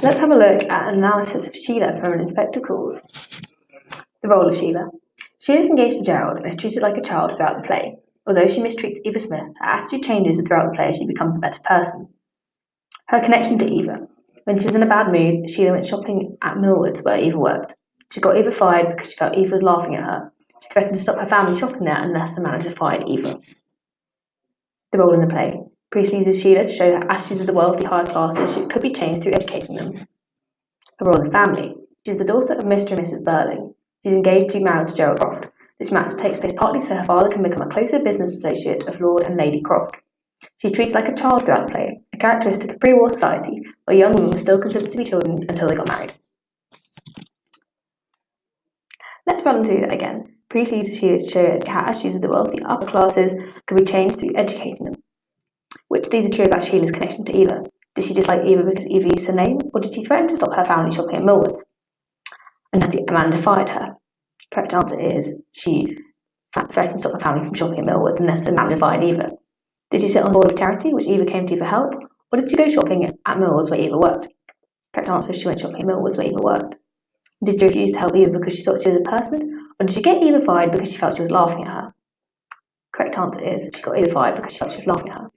Let's have a look at an analysis of Sheila from Inspector Calls. The role of Sheila. Sheila is engaged to Gerald and is treated like a child throughout the play. Although she mistreats Eva Smith, her attitude changes throughout the play as she becomes a better person. Her connection to Eva. When she was in a bad mood, Sheila went shopping at Milwards where Eva worked. She got Eva fired because she felt Eva was laughing at her. She threatened to stop her family shopping there unless the manager fired Eva. The role in the play. Priestley uses Sheila to show that attitudes of the wealthy higher classes could be changed through educating them. Her role in the family. She is the daughter of Mr. and Mrs. Birling. She is engaged to be married to Gerald Croft. This match takes place partly so her father can become a closer business associate of Lord and Lady Croft. She is treated like a child throughout the play, a characteristic of pre-war society where young women were still considered to be children until they got married. Let's run through that again. Priestley uses Sheila to show how attitudes of the wealthy upper classes could be changed through educating them. Which of these are true about Sheila's connection to Eva? Did she dislike Eva because Eva used her name, or did she threaten to stop her family shopping at Milwards? And has the man defied her? Correct answer is she threatened to stop her family from shopping at Milwards unless the man defied Eva. Did she sit on board of charity, which Eva came to for help, or did she go shopping at Milwards where Eva worked? Correct answer is she went shopping at Milwards where Eva worked. Did she refuse to help Eva because she thought she was a person, or did she get Eva fired because she felt she was laughing at her? Correct answer is she got Eva fired because she felt she was laughing at her.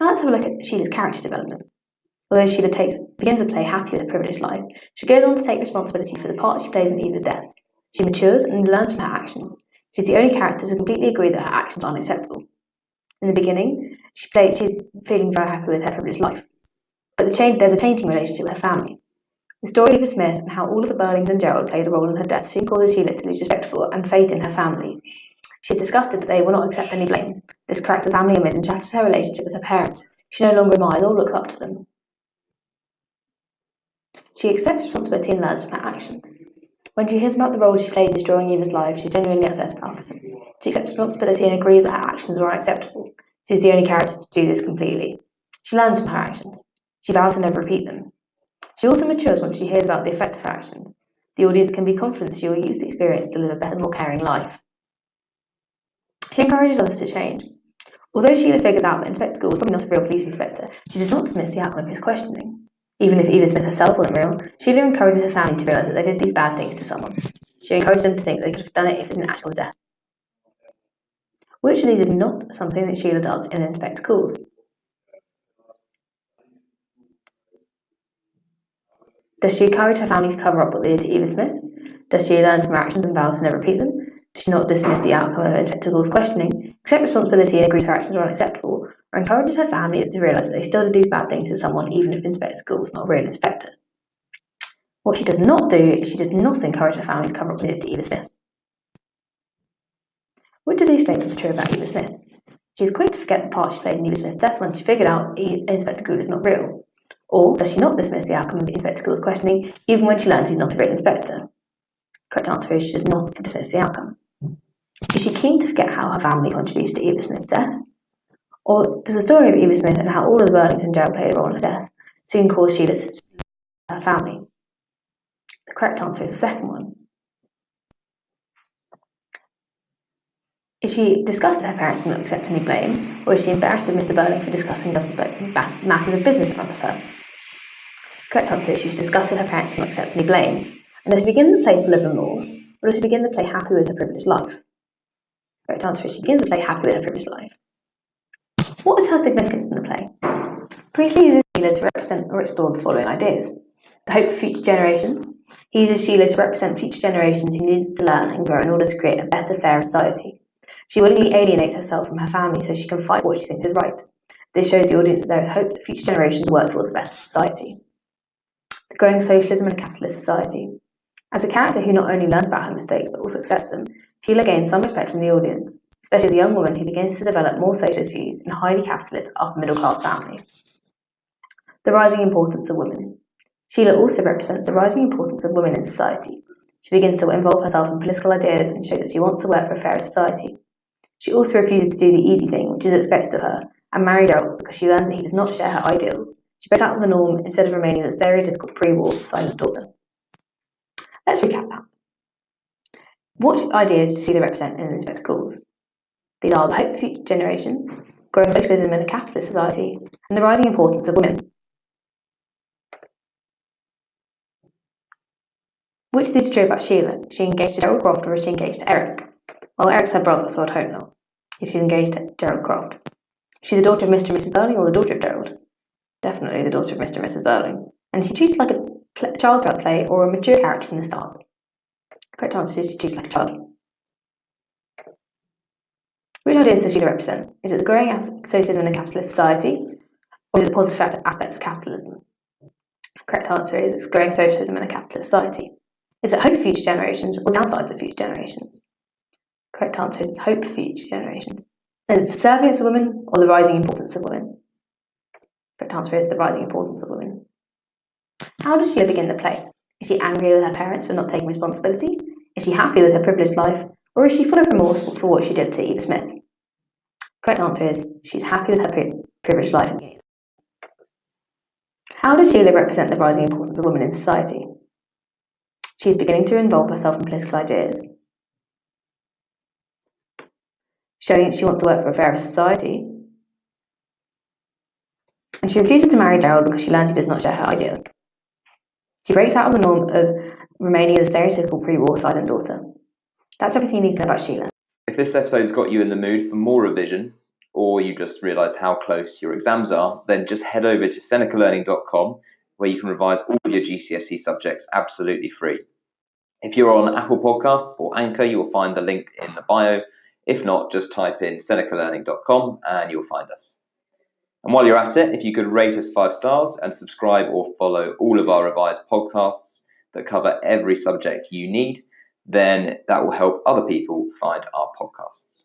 Now let's have a look at Sheila's character development. Although Sheila takes, begins to play happily a privileged life, she goes on to take responsibility for the part she plays in Eva's death. She matures and learns from her actions. She's the only character to completely agree that her actions are unacceptable. In the beginning, she plays, she's feeling very happy with her privileged life. But the change, there's a changing relationship with her family. The story of Eva Smith and how all of the Birlings and Gerald played a role in her death soon causes Sheila to lose respect for and faith in her family. She is disgusted that they will not accept any blame. This cracks the family image and shatters her relationship with her parents. She no longer admires or looks up to them. She accepts responsibility and learns from her actions. When she hears about the role she played in destroying Eva's life, she genuinely upset about it. She accepts responsibility and agrees that her actions were unacceptable. She is the only character to do this completely. She learns from her actions. She vows to never repeat them. She also matures when she hears about the effects of her actions. The audience can be confident she will use the experience to live a better, more caring life. She encourages others to change. Although Sheila figures out that Inspector Goole is probably not a real police inspector, she does not dismiss the outcome of his questioning. Even if Eva Smith herself wasn't real, Sheila encourages her family to realise that they did these bad things to someone. She encourages them to think they could have done it if they didn't actually death. Which of these is not something that Sheila does in Inspector Calls? Does she encourage her family to cover up what they did to Eva Smith? Does she learn from her actions and vows to never repeat them? She not dismiss the outcome of Inspector Goole's questioning, accept responsibility and agree her actions are unacceptable, or encourages her family to realise that they still did these bad things to someone even if Inspector Goole was not a real inspector? What she does not do is she does not encourage her family to cover up to Eva Smith. What do these statements are true about Eva Smith? She is quick to forget the part she played in Eva Smith's death when she figured out Inspector Goole is not real. Or does she not dismiss the outcome of Inspector Goole's questioning even when she learns he's not a real inspector? Correct answer is she does not dismiss the outcome. Is she keen to forget how her family contributes to Eva Smith's death? Or does the story of Eva Smith and how all of the Burlington jail played a role in her death soon cause Sheila to her family? The correct answer is the second one. Is she disgusted her parents for not accepting any blame, or is she embarrassed of Mr. Birling for discussing matters of business in front of her? Correct answer is she's disgusted her parents for not accepting any blame, and does she begin the play full of remorse, or does she begin the play happy with her privileged life? Correct answer is she begins the play happy with her privileged life. What is her significance in the play? Priestley uses Sheila to represent or explore the following ideas. The hope for future generations. He uses Sheila to represent future generations who need to learn and grow in order to create a better, fairer society. She willingly alienates herself from her family so she can fight what she thinks is right. This shows the audience that there is hope that future generations work towards a better society. The growing socialism in a capitalist society. As a character who not only learns about her mistakes but also accepts them, Sheila gains some respect from the audience, especially as a young woman who begins to develop more socialist views in a highly capitalist upper middle class family. The rising importance of women. Sheila also represents the rising importance of women in society. She begins to involve herself in political ideas and shows that she wants to work for a fairer society. She also refuses to do the easy thing, which is expected of her, and marry Gerald because she learns that he does not share her ideals. She breaks out of the norm instead of remaining the stereotypical pre-war silent daughter. Let's recap that. What ideas do they represent in these spectacles? These are the hope for future generations, growing socialism in a capitalist society, and the rising importance of women. Which is true about Sheila? She engaged to Gerald Croft or she engaged to Eric? Well, Eric's her brother, so I don't know. Is she engaged to Gerald Croft? Is she the daughter of Mr. and Mrs. Birling or the daughter of Gerald? Definitely the daughter of Mr. and Mrs. Birling. And is she treated like a child throughout the play or a mature character from the start? Correct answer is to choose like a child. Which ideas does Sheila represent? Is it the growing socialism in a capitalist society, or is it the positive aspects of capitalism? Correct answer is it's growing socialism in a capitalist society. Is it hope for future generations or downsides of future generations? Correct answer is it's hope for future generations. Is it subservience of women or the rising importance of women? Correct answer is the rising importance of women. How does Sheila begin the play? Is she angry with her parents for not taking responsibility? Is she happy with her privileged life? Or is she full of remorse for what she did to Eva Smith? Correct answer is she's happy with her pri- privileged life. How does Sheila represent the rising importance of women in society? She's beginning to involve herself in political ideas, showing she wants to work for a fairer society. And she refuses to marry Gerald because she learns he does not share her ideas. She breaks out of the norm of remaining as a stereotypical pre war silent daughter. That's everything you need to know about Sheila. If this episode's got you in the mood for more revision, or you just realised how close your exams are, then just head over to senecalearning.com where you can revise all of your GCSE subjects absolutely free. If you're on Apple Podcasts or Anchor, you'll find the link in the bio. If not, just type in senecalearning.com and you'll find us. And while you're at it, if you could rate us five stars and subscribe or follow all of our revised podcasts that cover every subject you need, then that will help other people find our podcasts.